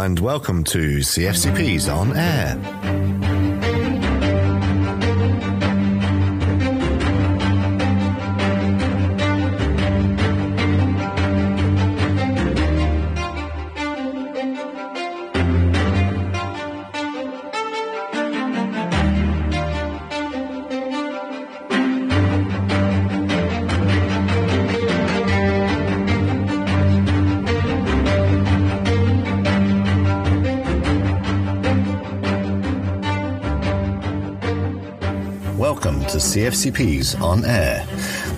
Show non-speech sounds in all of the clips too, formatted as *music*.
and welcome to CFCP's On Air. CFCP's On Air.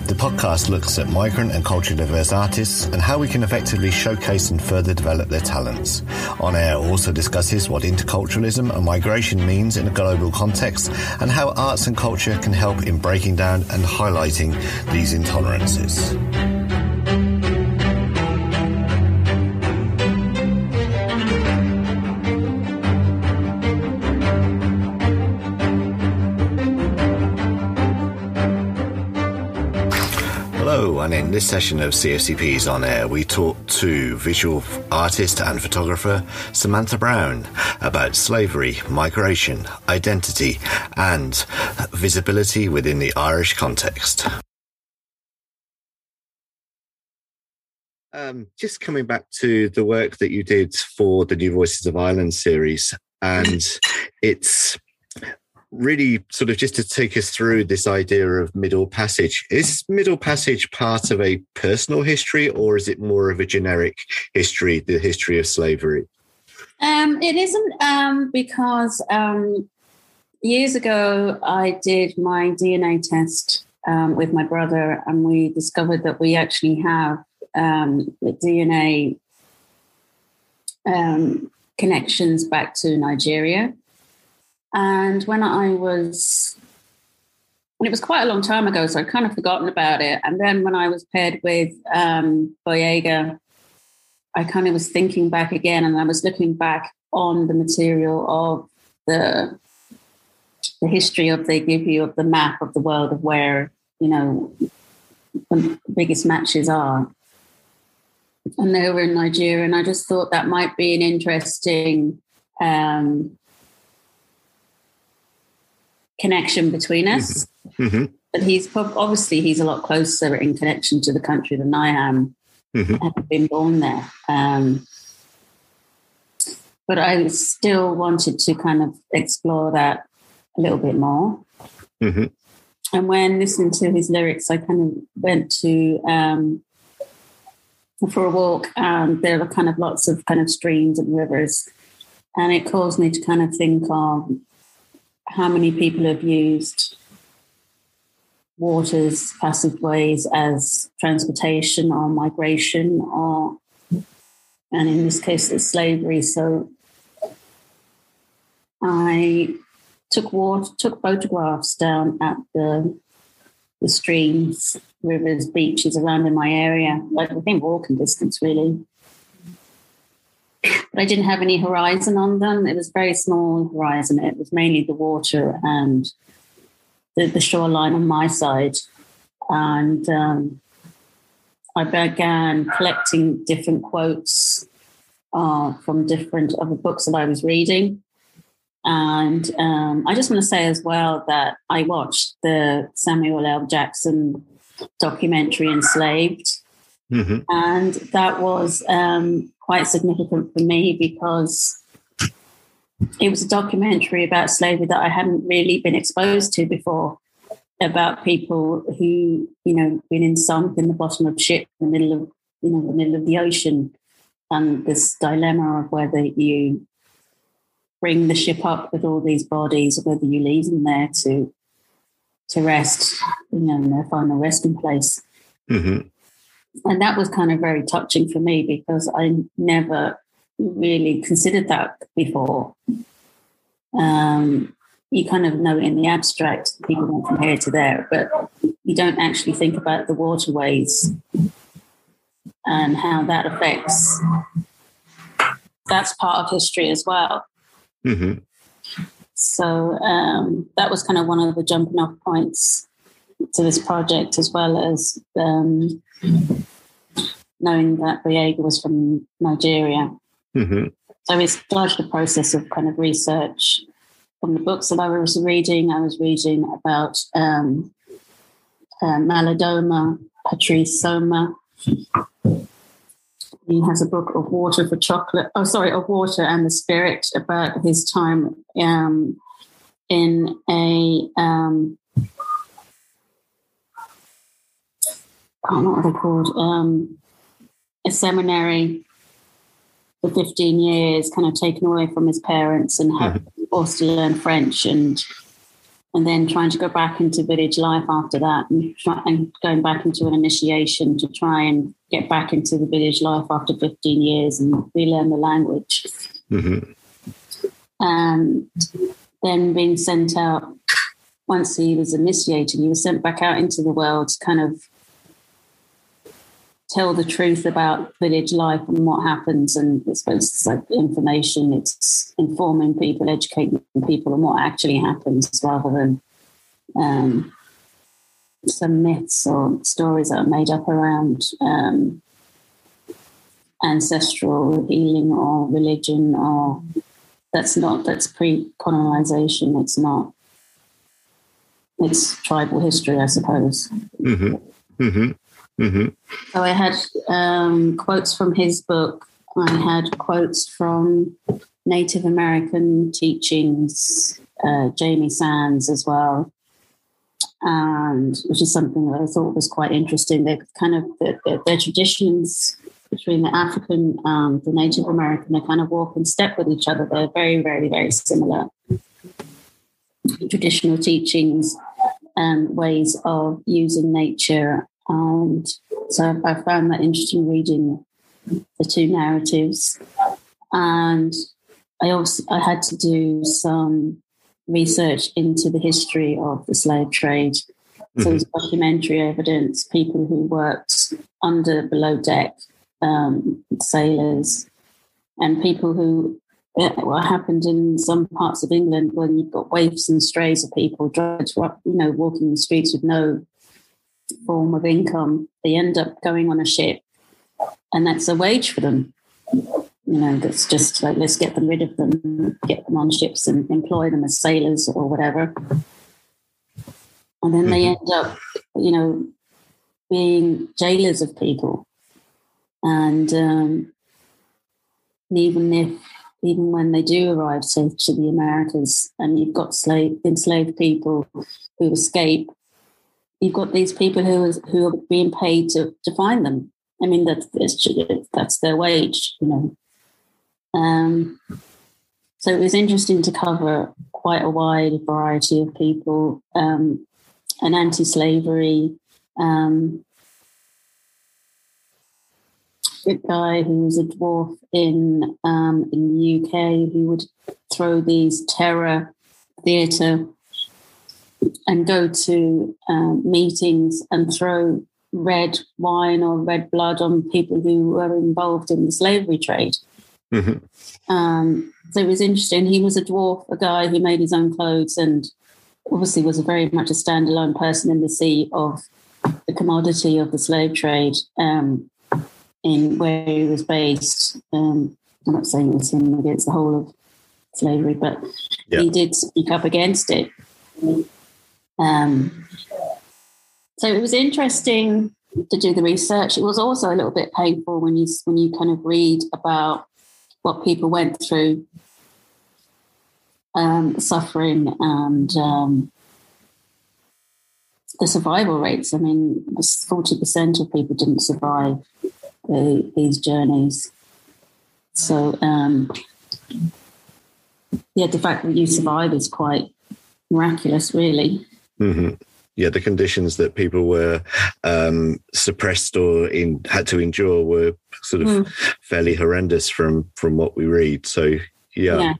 The podcast looks at migrant and culturally diverse artists and how we can effectively showcase and further develop their talents. On Air also discusses what interculturalism and migration means in a global context and how arts and culture can help in breaking down and highlighting these intolerances. This session of CFCP's On Air, we talked to visual artist and photographer Samantha Brown about slavery, migration, identity, and visibility within the Irish context. Um, just coming back to the work that you did for the New Voices of Ireland series, and it's really sort of just to take us through this idea of middle passage. Is middle passage part of a personal history or is it more of a generic history, the history of slavery? Um, it isn't um, because um, years ago I did my DNA test um, with my brother, and we discovered that we actually have um, DNA um, connections back to Nigeria. And when I was, and it was quite a long time ago, so I'd kind of forgotten about it. And then when I was paired with um, Boyega, I kind of was thinking back again, and I was looking back on the material of the the history of they give you of the map of the world of where you know the biggest matches are. And they were in Nigeria, and I just thought that might be an interesting um, connection between us. Mm-hmm. But he's prob- obviously he's a lot closer in connection to the country than I am. Mhm. Having been born there, um, but I still wanted to kind of explore that a little bit more. Mhm. And when listening to his lyrics, I kind of went to um, for a walk, and there were kind of lots of kind of streams and rivers, and it caused me to kind of think of how many people have used waters, passageways as transportation or migration or and in this case it's slavery. So I took water, took photographs down at the the streams, rivers, beaches around in my area, like within walking distance really. But I didn't have any horizon on them. It was very small horizon. It was mainly the water and the, the shoreline on my side. And um, I began collecting different quotes uh, from different other books that I was reading. And um, I just want to say as well that I watched the Samuel L. Jackson documentary Enslaved. Mhm. And that was um, quite significant for me because it was a documentary about slavery that I hadn't really been exposed to before about people who, you know, been in sunk in the bottom of ship in the middle of, you know, the middle of the ocean and this dilemma of whether you bring the ship up with all these bodies or whether you leave them there to to rest, you know, in their final resting place Mhm. And that was kind of very touching for me because I never really considered that before. Um, you kind of know in the abstract people went from here to there, but you don't actually think about the waterways and how that affects. That's part of history as well. Mhm. So um, that was kind of one of the jumping off points to this project, as well as um, knowing that Boyega was from Nigeria. Mhm. so we started the process of kind of research from the books that I was reading. I was reading about um, uh, Malidoma, Patrice Somé. He has a book of Water for Chocolate. Oh, sorry, of Water and the Spirit about his time um, in a um, I don't what they're called, um, a seminary for 15 years, kind of taken away from his parents and had mm-hmm. forced to learn French and and then trying to go back into village life after that and, try, and going back into an initiation to try and get back into the village life after 15 years and relearn the language. Mm-hmm. And then being sent out, once he was initiated, he was sent back out into the world to kind of tell the truth about village life and what happens. And I suppose it's like information, it's informing people, educating people on what actually happens rather than um, some myths or stories that are made up around um, ancestral healing or religion or that's not that's pre-colonization it's not it's tribal history i suppose mm-hmm. Mm-hmm. Mm-hmm. So I had um, quotes from his book. I had quotes from Native American teachings, uh, Jamie Sams as well, and which is something that I thought was quite interesting. They kind of their, their traditions between the African and the Native American, they kind of walk in step with each other. They're very, very, very similar. Traditional teachings and ways of using nature and so I found that interesting reading the two narratives. And I also I had to do some research into the history of the slave trade. So mm-hmm. documentary evidence, people who worked under below deck, um, sailors, and people who what happened in some parts of England when you've got waifs and strays of people, you know, walking the streets with no form of income, they end up going on a ship, and that's a wage for them. You know, that's just like let's get them rid of them, get them on ships, and employ them as sailors or whatever. And then they mm-hmm. end up, you know, being jailers of people. And um, even if, even when they do arrive say, to the Americas, and you've got slave, enslaved people who escape you've got these people who is, who are being paid to, to find them. I mean, that's that's their wage, you know. Um, so it was interesting to cover quite a wide variety of people, um, an anti-slavery um, guy who was a dwarf in um, in the UK who would throw these terror theatre and go to um, meetings and throw red wine or red blood on people who were involved in the slavery trade. Mm-hmm. Um, so it was interesting. He was a dwarf, a guy who made his own clothes, and obviously was very much a standalone person in the sea of the commodity of the slave trade um, in where he was based. Um, I'm not saying it was him against the whole of slavery, but yeah. he did speak up against it. Um, so it was interesting to do the research. It was also a little bit painful when you when you kind of read about what people went through, um, suffering, and um, the survival rates. I mean, forty percent of people didn't survive the, these journeys. So, um, yeah, the fact that you survive is quite miraculous, really. Mm-hmm. Yeah, the conditions that people were um, suppressed or in, had to endure were sort of mm. fairly horrendous from from what we read. So yeah. yeah.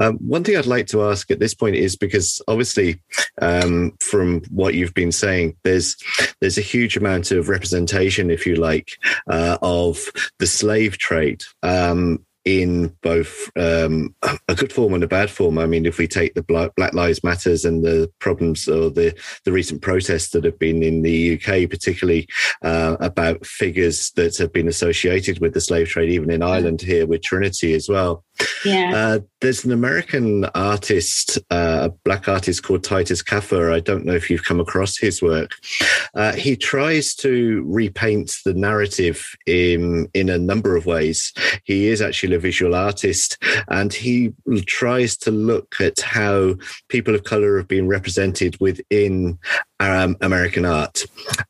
Um, one thing I'd like to ask at this point is because obviously, um, from what you've been saying, there's there's a huge amount of representation, if you like, uh, of the slave trade um, in both um, a good form and a bad form. I mean, if we take the Black Lives Matters and the problems or the the recent protests that have been in the UK, particularly uh, about figures that have been associated with the slave trade, even in Ireland here with Trinity as well. Yeah. Uh, there's an American artist, uh, a black artist called Titus Kaphar. I don't know if you've come across his work. Uh, he tries to repaint the narrative in in a number of ways. He is actually a visual artist, and he tries to look at how people of color have been represented within um, American art.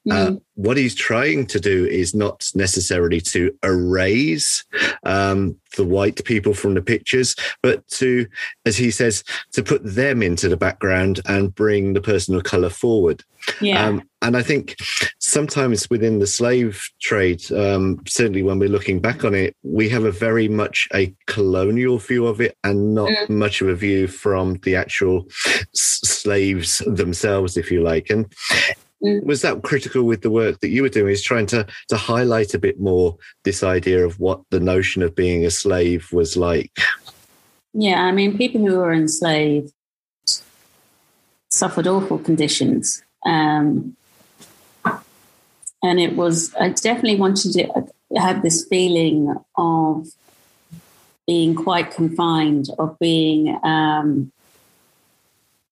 Mm. Uh, what he's trying to do is not necessarily to erase um, the white people from the pictures, but to, as he says, to put them into the background and bring the person of color forward. Yeah. Um, and I think sometimes within the slave trade, um, certainly when we're looking back on it, we have a very much a colonial view of it and not mm. much of a view from the actual s- slaves themselves, if you like. And mm. was that critical with the work that you were doing? Is trying to to highlight a bit more this idea of what the notion of being a slave was like. Yeah, I mean, people who were enslaved suffered awful conditions. Um, and it was, I definitely wanted to have this feeling of being quite confined, of being um,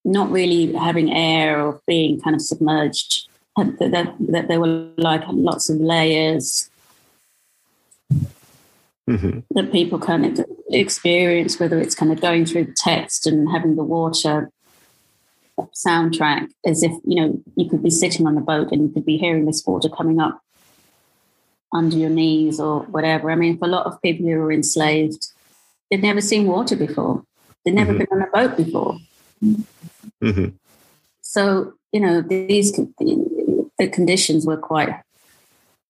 not really having air, or being kind of submerged. That, that, that there were like lots of layers mm-hmm. that people kind of experience, whether it's kind of going through the text and having the water soundtrack as if you know you could be sitting on a boat and you could be hearing this water coming up under your knees or whatever. I mean, for a lot of people who were enslaved, they'd never seen water before. They'd never mm-hmm. been on a boat before. Mm-hmm. So you know these the conditions were quite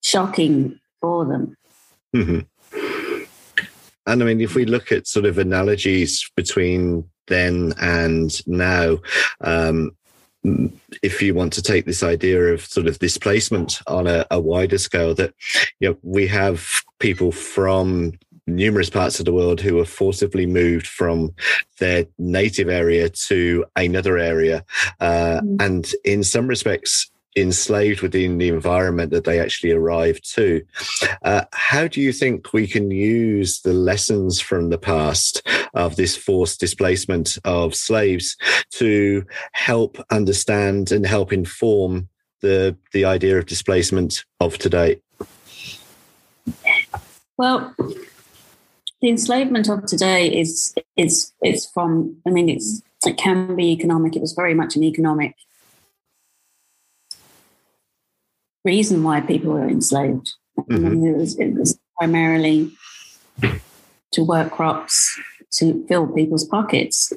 shocking for them. Mm-hmm. And I mean, if we look at sort of analogies between then and now. Um, if you want to take this idea of sort of displacement on a, a wider scale, that you know, we have people from numerous parts of the world who are forcibly moved from their native area to another area. Uh, mm. And in some respects, enslaved within the environment that they actually arrived to. Uh, how do you think we can use the lessons from the past of this forced displacement of slaves to help understand and help inform the the idea of displacement of today? Well, the enslavement of today is is it's from. I mean, it's it can be economic. It was very much an economic reason why people were enslaved. Mm-hmm. I mean, it, was, it was primarily to work crops to fill people's pockets.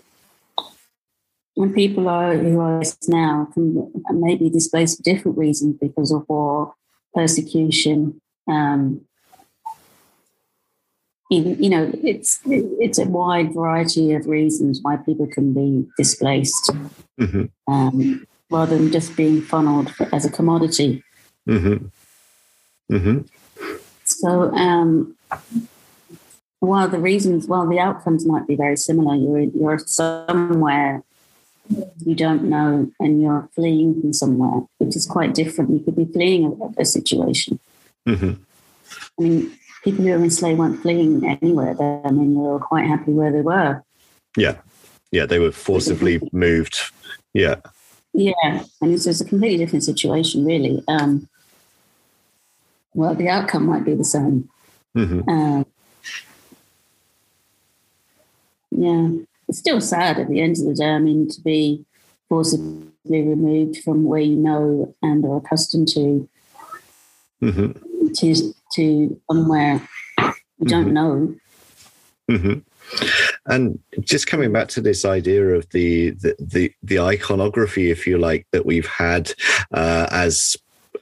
And people are who are now can maybe displaced for different reasons because of war, persecution. Um, even, you know, it's it's a wide variety of reasons why people can be displaced, mm-hmm. um, rather than just being funneled as a commodity. Mm-hmm. Mm-hmm. So, um, while the reasons, while the outcomes might be very similar, you're you're somewhere you don't know, and you're fleeing from somewhere, which is quite different. You could be fleeing a, a situation. Mm-hmm. I mean, people who were enslaved weren't fleeing anywhere. I mean, they were quite happy where they were. Yeah, yeah, they were forcibly moved. Yeah, yeah, and it's, it's a completely different situation, really. Um, well, the outcome might be the same. Mm-hmm. Uh, yeah, it's still sad at the end of the day. I mean, to be forcibly removed from where you know and are accustomed to, mm-hmm. to to somewhere you don't mm-hmm. know. Mm-hmm. And just coming back to this idea of the the the, the iconography, if you like, that we've had uh, as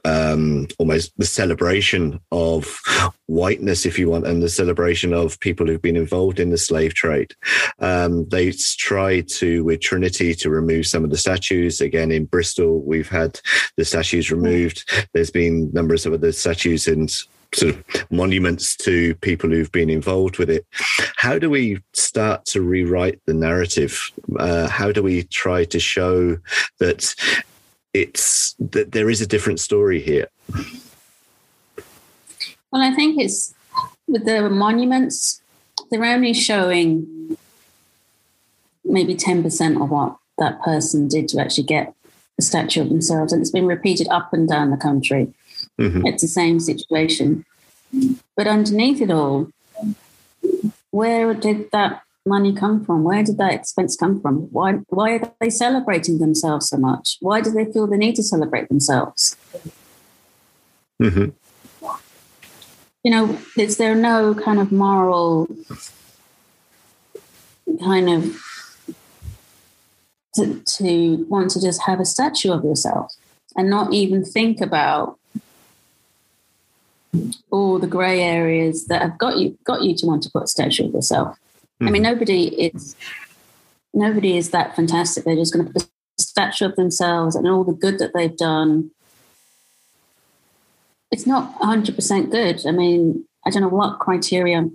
um, almost the celebration of whiteness, if you want, and the celebration of people who've been involved in the slave trade. Um, they tried to, with Trinity, to remove some of the statues. Again, in Bristol, we've had the statues removed. There's been numbers of other statues and sort of monuments to people who've been involved with it. How do we start to rewrite the narrative? Uh, how do we try to show that it's that there is a different story here? Well, I think it's with the monuments, they're only showing maybe 10% of what that person did to actually get a statue of themselves. And it's been repeated up and down the country. Mm-hmm. It's the same situation. But underneath it all, where did that money come from? Where did that expense come from? Why why are they celebrating themselves so much? Why do they feel the need to celebrate themselves? Mm-hmm. You know, is there no kind of moral kind of to, to want to just have a statue of yourself and not even think about all the grey areas that have got you got you to want to put a statue of yourself. Mm-hmm. I mean, hmm. nobody is nobody is that fantastic. They're just going to put a statue of themselves and all the good that they've done. It's not 100% good. I mean, I don't know what criteria.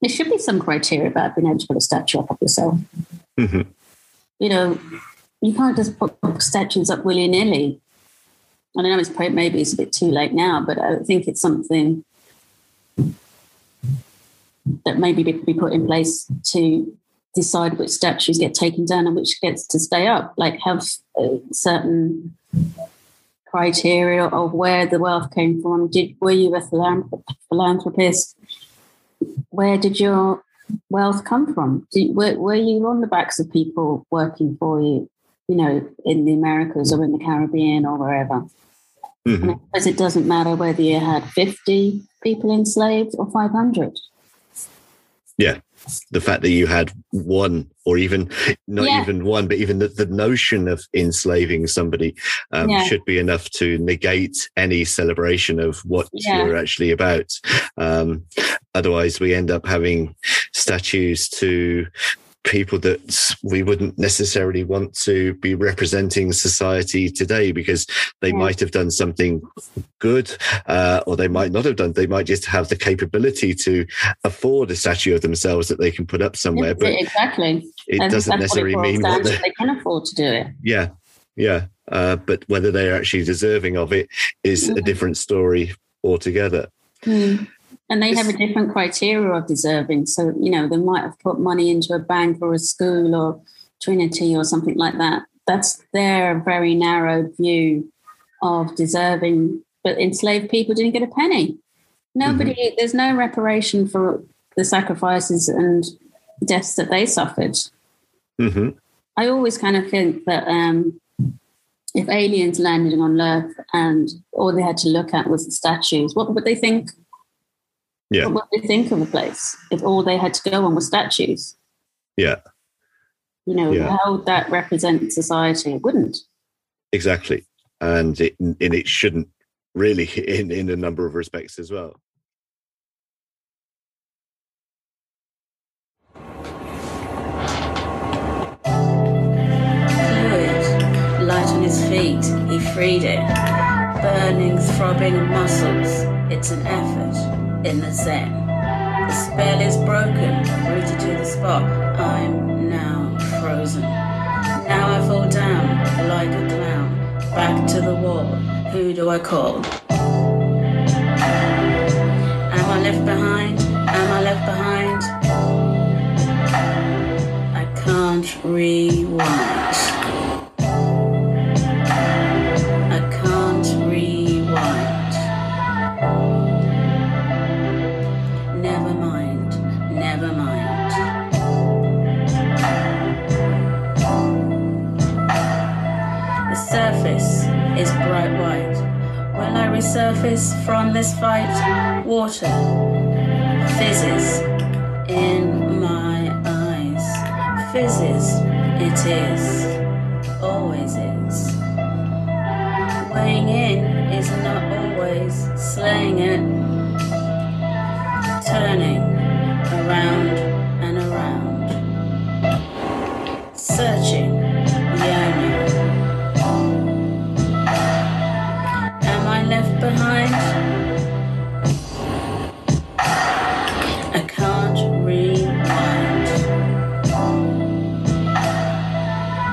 There should be some criteria about being able to put a statue up of yourself. Mm-hmm. You know, you can't just put statues up willy nilly. I don't know, it's probably, maybe it's a bit too late now, but I think it's something that maybe be put in place to decide which statues get taken down and which gets to stay up. Like have certain criteria of where the wealth came from. Did were you a philanthropist? Where did your wealth come from? Did, were, were you on the backs of people working for you? You know, in the Americas or in the Caribbean or wherever. Mm-hmm. Because it doesn't matter whether you had 50 people enslaved or 500. Yeah. The fact that you had one, or even not yeah. even one, but even the, the notion of enslaving somebody um, yeah. should be enough to negate any celebration of what yeah. you're actually about. Um, otherwise, we end up having statues to people that we wouldn't necessarily want to be representing society today because they might have done something good uh, or they might not have done. They might just have the capability to afford a statue of themselves that they can put up somewhere but exactly. it and doesn't necessarily it mean what they can afford to do it. Yeah yeah uh, but whether they're actually deserving of it is mm-hmm. a different story altogether. Mm. And they have a different criteria of deserving. So, you know, they might have put money into a bank or a school or Trinity or something like that. That's their very narrow view of deserving. But enslaved people didn't get a penny. Nobody, mm-hmm. there's no reparation for the sacrifices and deaths that they suffered. Mm-hmm. I always kind of think that um, if aliens landed on Earth and all they had to look at was the statues, what would they think yeah. What would they think of a place if all they had to go on were statues? Yeah. You know, yeah. how would that represent society? It wouldn't. Exactly. And it, and it shouldn't really *laughs* in, in a number of respects as well. Fluid, light on his feet, he freed it. Burning, throbbing muscles, it's an effort in the Zen. The spell is broken, rooted to the spot. I'm now frozen. Now I fall down like a clown, back to the wall. Who do I call? Am I left behind? Am I left behind? I can't rewind. From this fight, water fizzes in my eyes. Fizzes, it is,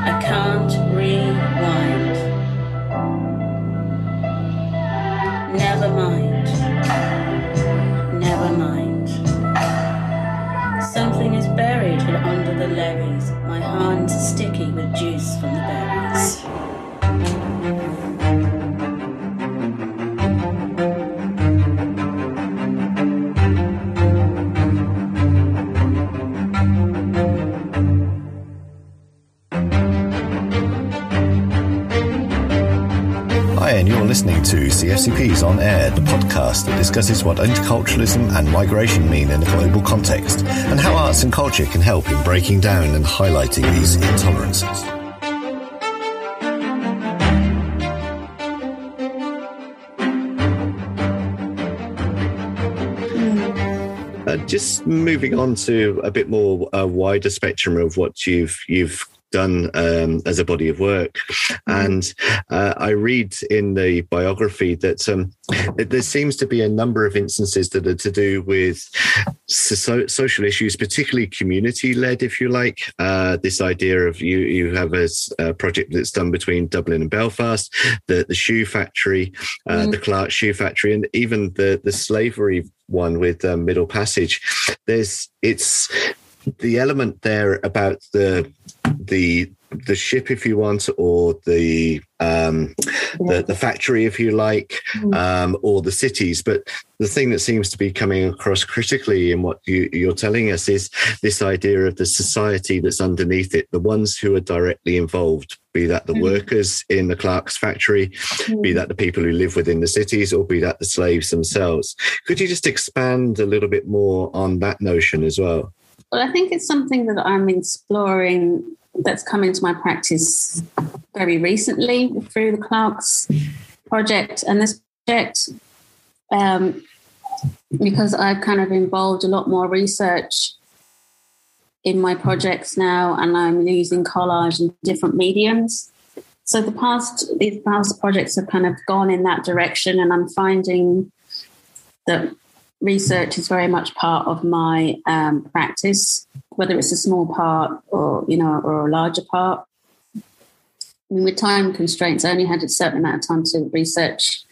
I can't rewind. Never mind. Never mind. Something is buried under the levees. My hands still. CFCP's On Air, the podcast that discusses what interculturalism and migration mean in a global context, and how arts and culture can help in breaking down and highlighting these intolerances. Uh, just moving on to a bit more uh, wider spectrum of what you've you've done um, as a body of work, and uh, I read in the biography that um, there seems to be a number of instances that are to do with so- social issues, particularly community-led, if you like. Uh, this idea of you you have a project that's done between Dublin and Belfast, the the shoe factory, uh, Mm. the Clark shoe factory, and even the the slavery one with um, Middle Passage. There's it's the element there about the the the ship, if you want, or the um, the, the factory, if you like, Mm. um, or the cities. But the thing that seems to be coming across critically in what you, you're telling us is this idea of the society that's underneath it, the ones who are directly involved, be that the Mhm. workers in the Clark's factory, be that the people who live within the cities, or be that the slaves themselves. Could you just expand a little bit more on that notion as well? Well, I think it's something that I'm exploring that's come into my practice very recently through the Clark's project and this project, um, because I've kind of involved a lot more research in my projects now, and I'm using collage and different mediums. So the past these past projects have kind of gone in that direction, and I'm finding that research is very much part of my um, practice, whether it's a small part or you know or a larger part. I mean, with time constraints, I only had a certain amount of time to research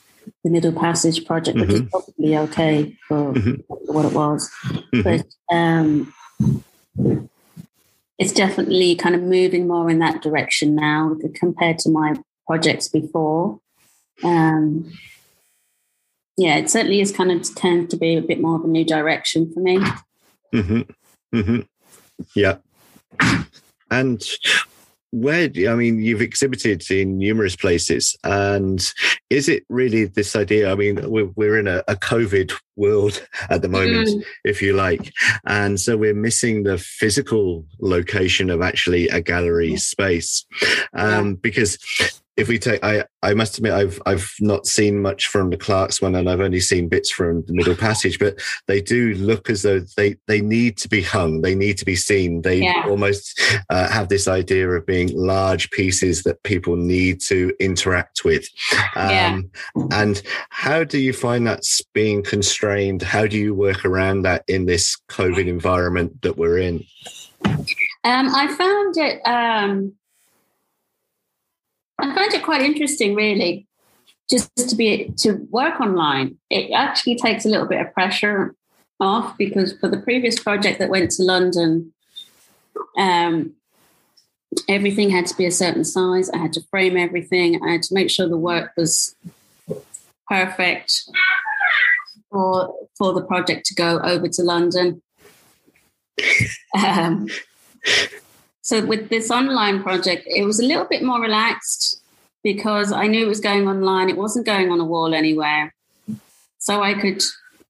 the Middle Passage project, which is probably okay for Mhm. what it was. Mhm. But um, it's definitely kind of moving more in that direction now compared to my projects before. Um, yeah, it certainly is kind of tends to be a bit more of a new direction for me. hmm hmm Yeah. And where, I mean, you've exhibited in numerous places. And is it really this idea? I mean, we're, we're in a, a COVID world *laughs* at the moment, Mm. if you like. And so we're missing the physical location of actually a gallery space. Um, Because if we take, I, I must admit, I've I've not seen much from the Clark's one, and I've only seen bits from the Middle Passage. But they do look as though they they need to be hung, they need to be seen. They Yeah. almost uh, have this idea of being large pieces that people need to interact with. Um, Yeah. And how do you find that's being constrained? How do you work around that in this COVID environment that we're in? Um, I found it. Um, I find it quite interesting, really, just to be to work online. It actually takes a little bit of pressure off because for the previous project that went to London, um, everything had to be a certain size. I had to frame everything. I had to make sure the work was perfect for for the project to go over to London. *laughs* Um, so with this online project, it was a little bit more relaxed because I knew it was going online. It wasn't going on a wall anywhere. So I could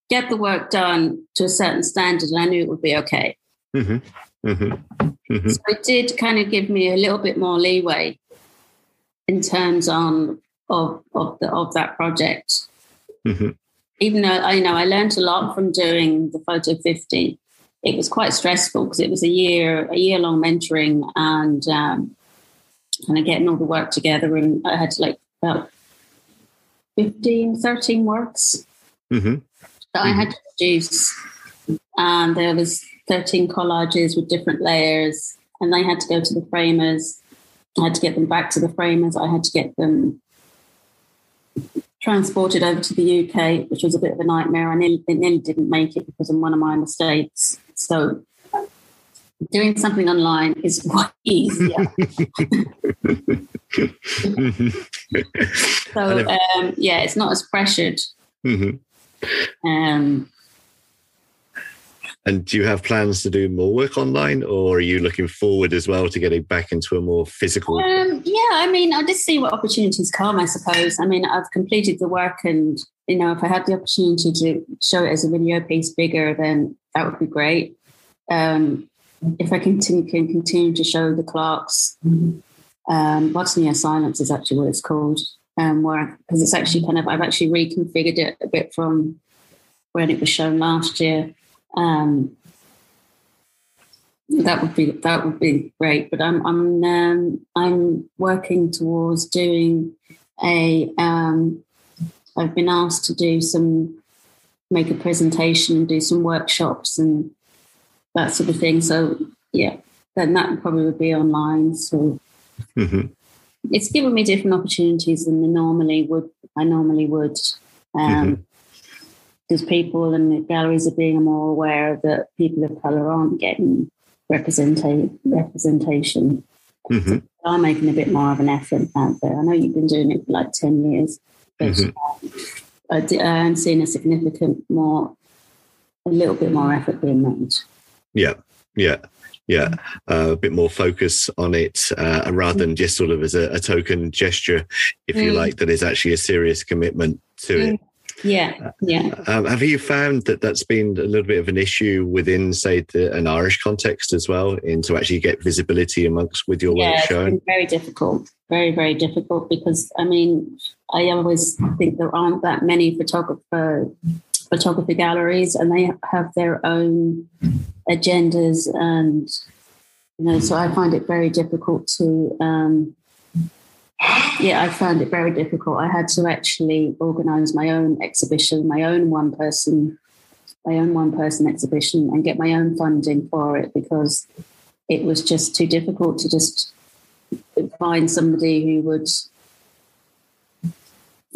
get the work done to a certain standard and I knew it would be okay. hmm hmm hmm So it did kind of give me a little bit more leeway in terms on of of the of that project. hmm Even though I you know I learned a lot from doing the photo 50. It was quite stressful because it was a year a year long mentoring and um, kind of getting all the work together and I had like about 15, 13 works hmm that I had to produce. And there was 13 collages with different layers, and they had to go to the framers. I had to get them back to the framers. I had to get them transported over to the UK, which was a bit of a nightmare. I nearly, nearly didn't make it because of one of my mistakes. So doing something online is *laughs* way easier. *laughs* so um, yeah, it's not as pressured. Mm-hmm. Um, and do you have plans to do more work online, or are you looking forward as well to getting back into a more physical? Um, yeah, I mean, I'll just see what opportunities come. I suppose. I mean, I've completed the work, and you know, if I had the opportunity to show it as a video piece bigger, then that would be great. Um, if I continue, can continue to show the clocks, um, Botany Silence is actually what it's called, um, where because it's actually kind of I've actually reconfigured it a bit from when it was shown last year. Um, that would be that would be great. But I'm I'm um, I'm working towards doing a. Um, I've been asked to do some make a presentation, and do some workshops, and that sort of thing. So yeah, then that probably would be online. So mm-hmm. it's given me different opportunities than I normally would. I normally would. Um, mm-hmm because people and the galleries are being more aware that people of colour aren't getting representation. Mm-hmm. are making a bit more of an effort out there. I know you've been doing it for like 10 years, but mm-hmm. I, am seeing a significant more, a little bit more effort being made. Yeah, yeah. Yeah, uh, a bit more focus on it uh, rather than just sort of as a, a token gesture, if you mm. like, that is actually a serious commitment to mm. it. Yeah, yeah. Um, have you found that that's been a little bit of an issue within, say, the, an Irish context as well, in to actually get visibility amongst with your yeah, work shown? very difficult, very very difficult because I mean, I always think there aren't that many photographer photography galleries, and they have their own agendas, and you know, so I find it very difficult to. Um, yeah, I found it very difficult. I had to actually organize my own exhibition, my own one person, my own one person exhibition, and get my own funding for it because it was just too difficult to just find somebody who would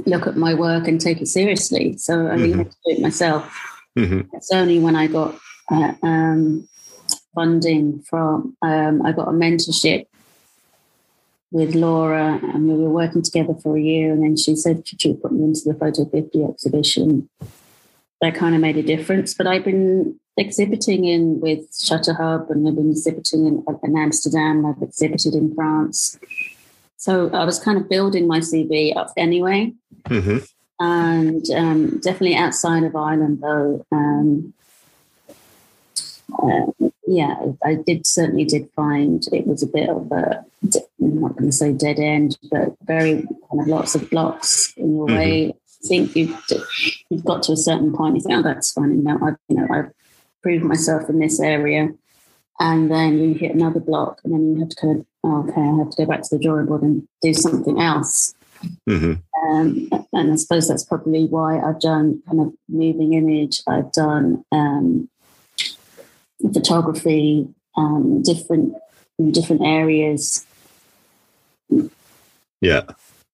look at my work and take it seriously. So I really mm-hmm. had to do it myself. Mm-hmm. It's only when I got uh, um, funding from, um, I got a mentorship with Laura, and we were working together for a year. And then she said, Could you put me into the Photo 50 exhibition? That kind of made a difference. But I've been exhibiting in with Shutter Hub, and I've been exhibiting in, in Amsterdam, I've exhibited in France. So I was kind of building my CV up anyway. Mm-hmm. And um, definitely outside of Ireland, though, um, uh, yeah, I did certainly did find it was a bit of a I'm not going to say dead end, but very kind of lots of blocks in your mm-hmm. way. I think you've you've got to a certain point. You think, oh, that's fine. Know, I you know I've proved myself in this area, and then you hit another block, and then you have to kind of oh, okay, I have to go back to the drawing board and do something else. Mm-hmm. Um, and I suppose that's probably why I've done kind of moving image. I've done um, photography, um, different different areas. Yeah,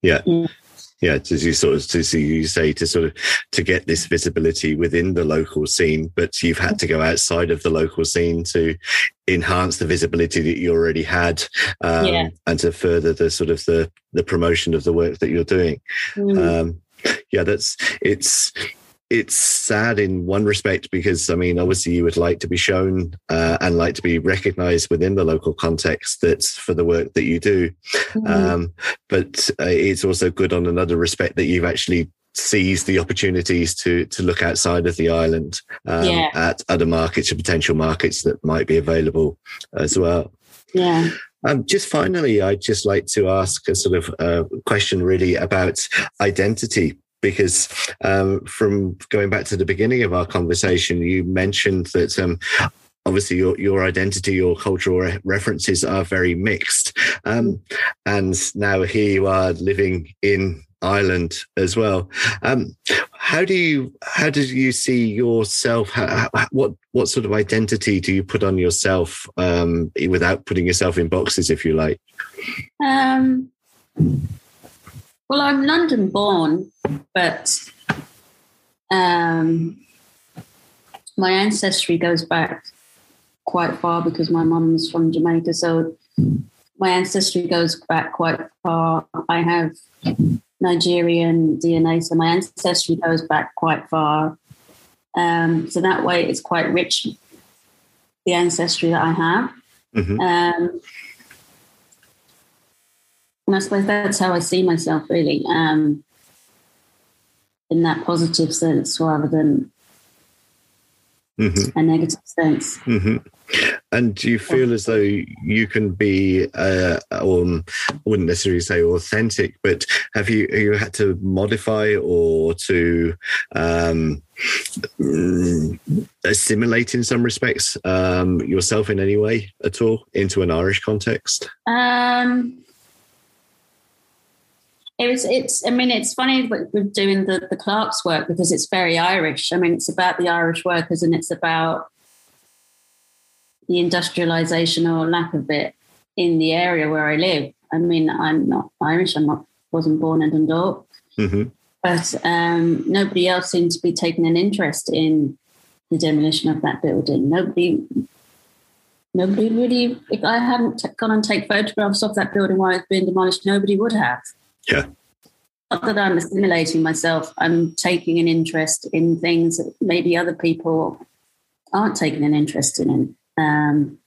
yeah. yeah. Yeah, as you sort of to see you say to sort of to get this visibility within the local scene, but you've had to go outside of the local scene to enhance the visibility that you already had, um, yeah. and to further the sort of the the promotion of the work that you're doing. Mm. Um, yeah, that's it's it's sad in one respect because I mean, obviously, you would like to be shown uh, and like to be recognised within the local context that's for the work that you do. Mm-hmm. Um, but uh, it's also good on another respect that you've actually seized the opportunities to to look outside of the island um, yeah. at other markets or potential markets that might be available as well. Yeah. Um, just finally, I'd just like to ask a sort of uh, question really about identity because um, from going back to the beginning of our conversation, you mentioned that um, obviously your, your identity, your cultural re- references are very mixed. Um, and now here you are living in Ireland as well. Um, how do you how do you see yourself? How, how, what what sort of identity do you put on yourself um, without putting yourself in boxes, if you like? Um, Well, I'm London born, but um, my ancestry goes back quite far because my mum's from Jamaica. So my ancestry goes back quite far. I have Nigerian DNA, so my ancestry goes back quite far. Um, so that way, it's quite rich. The ancestry that I have, mm-hmm. um, and I suppose that's how I see myself, really, um, in that positive sense, rather than mm-hmm. a negative sense. Mm-hmm. And do you feel as though you can be, uh, um, I wouldn't necessarily say authentic, but have you you had to modify or to um, assimilate in some respects um, yourself in any way at all into an Irish context? Um, it was, it's, I mean, it's funny with doing the, the Clark's work because it's very Irish. I mean, it's about the Irish workers and it's about the industrialization or lack of it in the area where I live. I mean, I'm not Irish. I'm not, wasn't born in Dundalk. Mm-hmm. But um, nobody else seemed to be taking an interest in the demolition of that building. Nobody, nobody really. If I hadn't gone and take photographs of that building while it's being demolished, nobody would have. Yeah. Not that I'm assimilating myself, I'm taking an interest in things that maybe other people aren't taking an interest in. Um,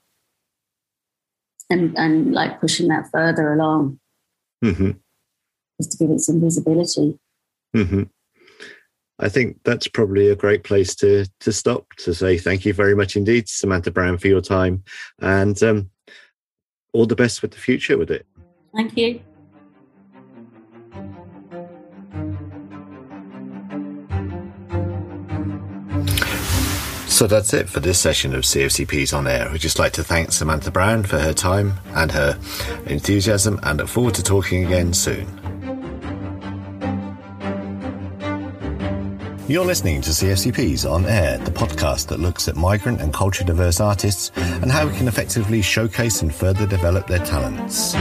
and, and like pushing that further along mm-hmm. just to give it some visibility. Mm-hmm. I think that's probably a great place to to stop to say thank you very much indeed, Samantha Brown, for your time, and um, all the best with the future with it. Thank you. So that's it for this session of CFCPs on air. We'd just like to thank Samantha Brown for her time and her enthusiasm and look forward to talking again soon. You're listening to CFCPs on Air, the podcast that looks at migrant and culture diverse artists and how we can effectively showcase and further develop their talents.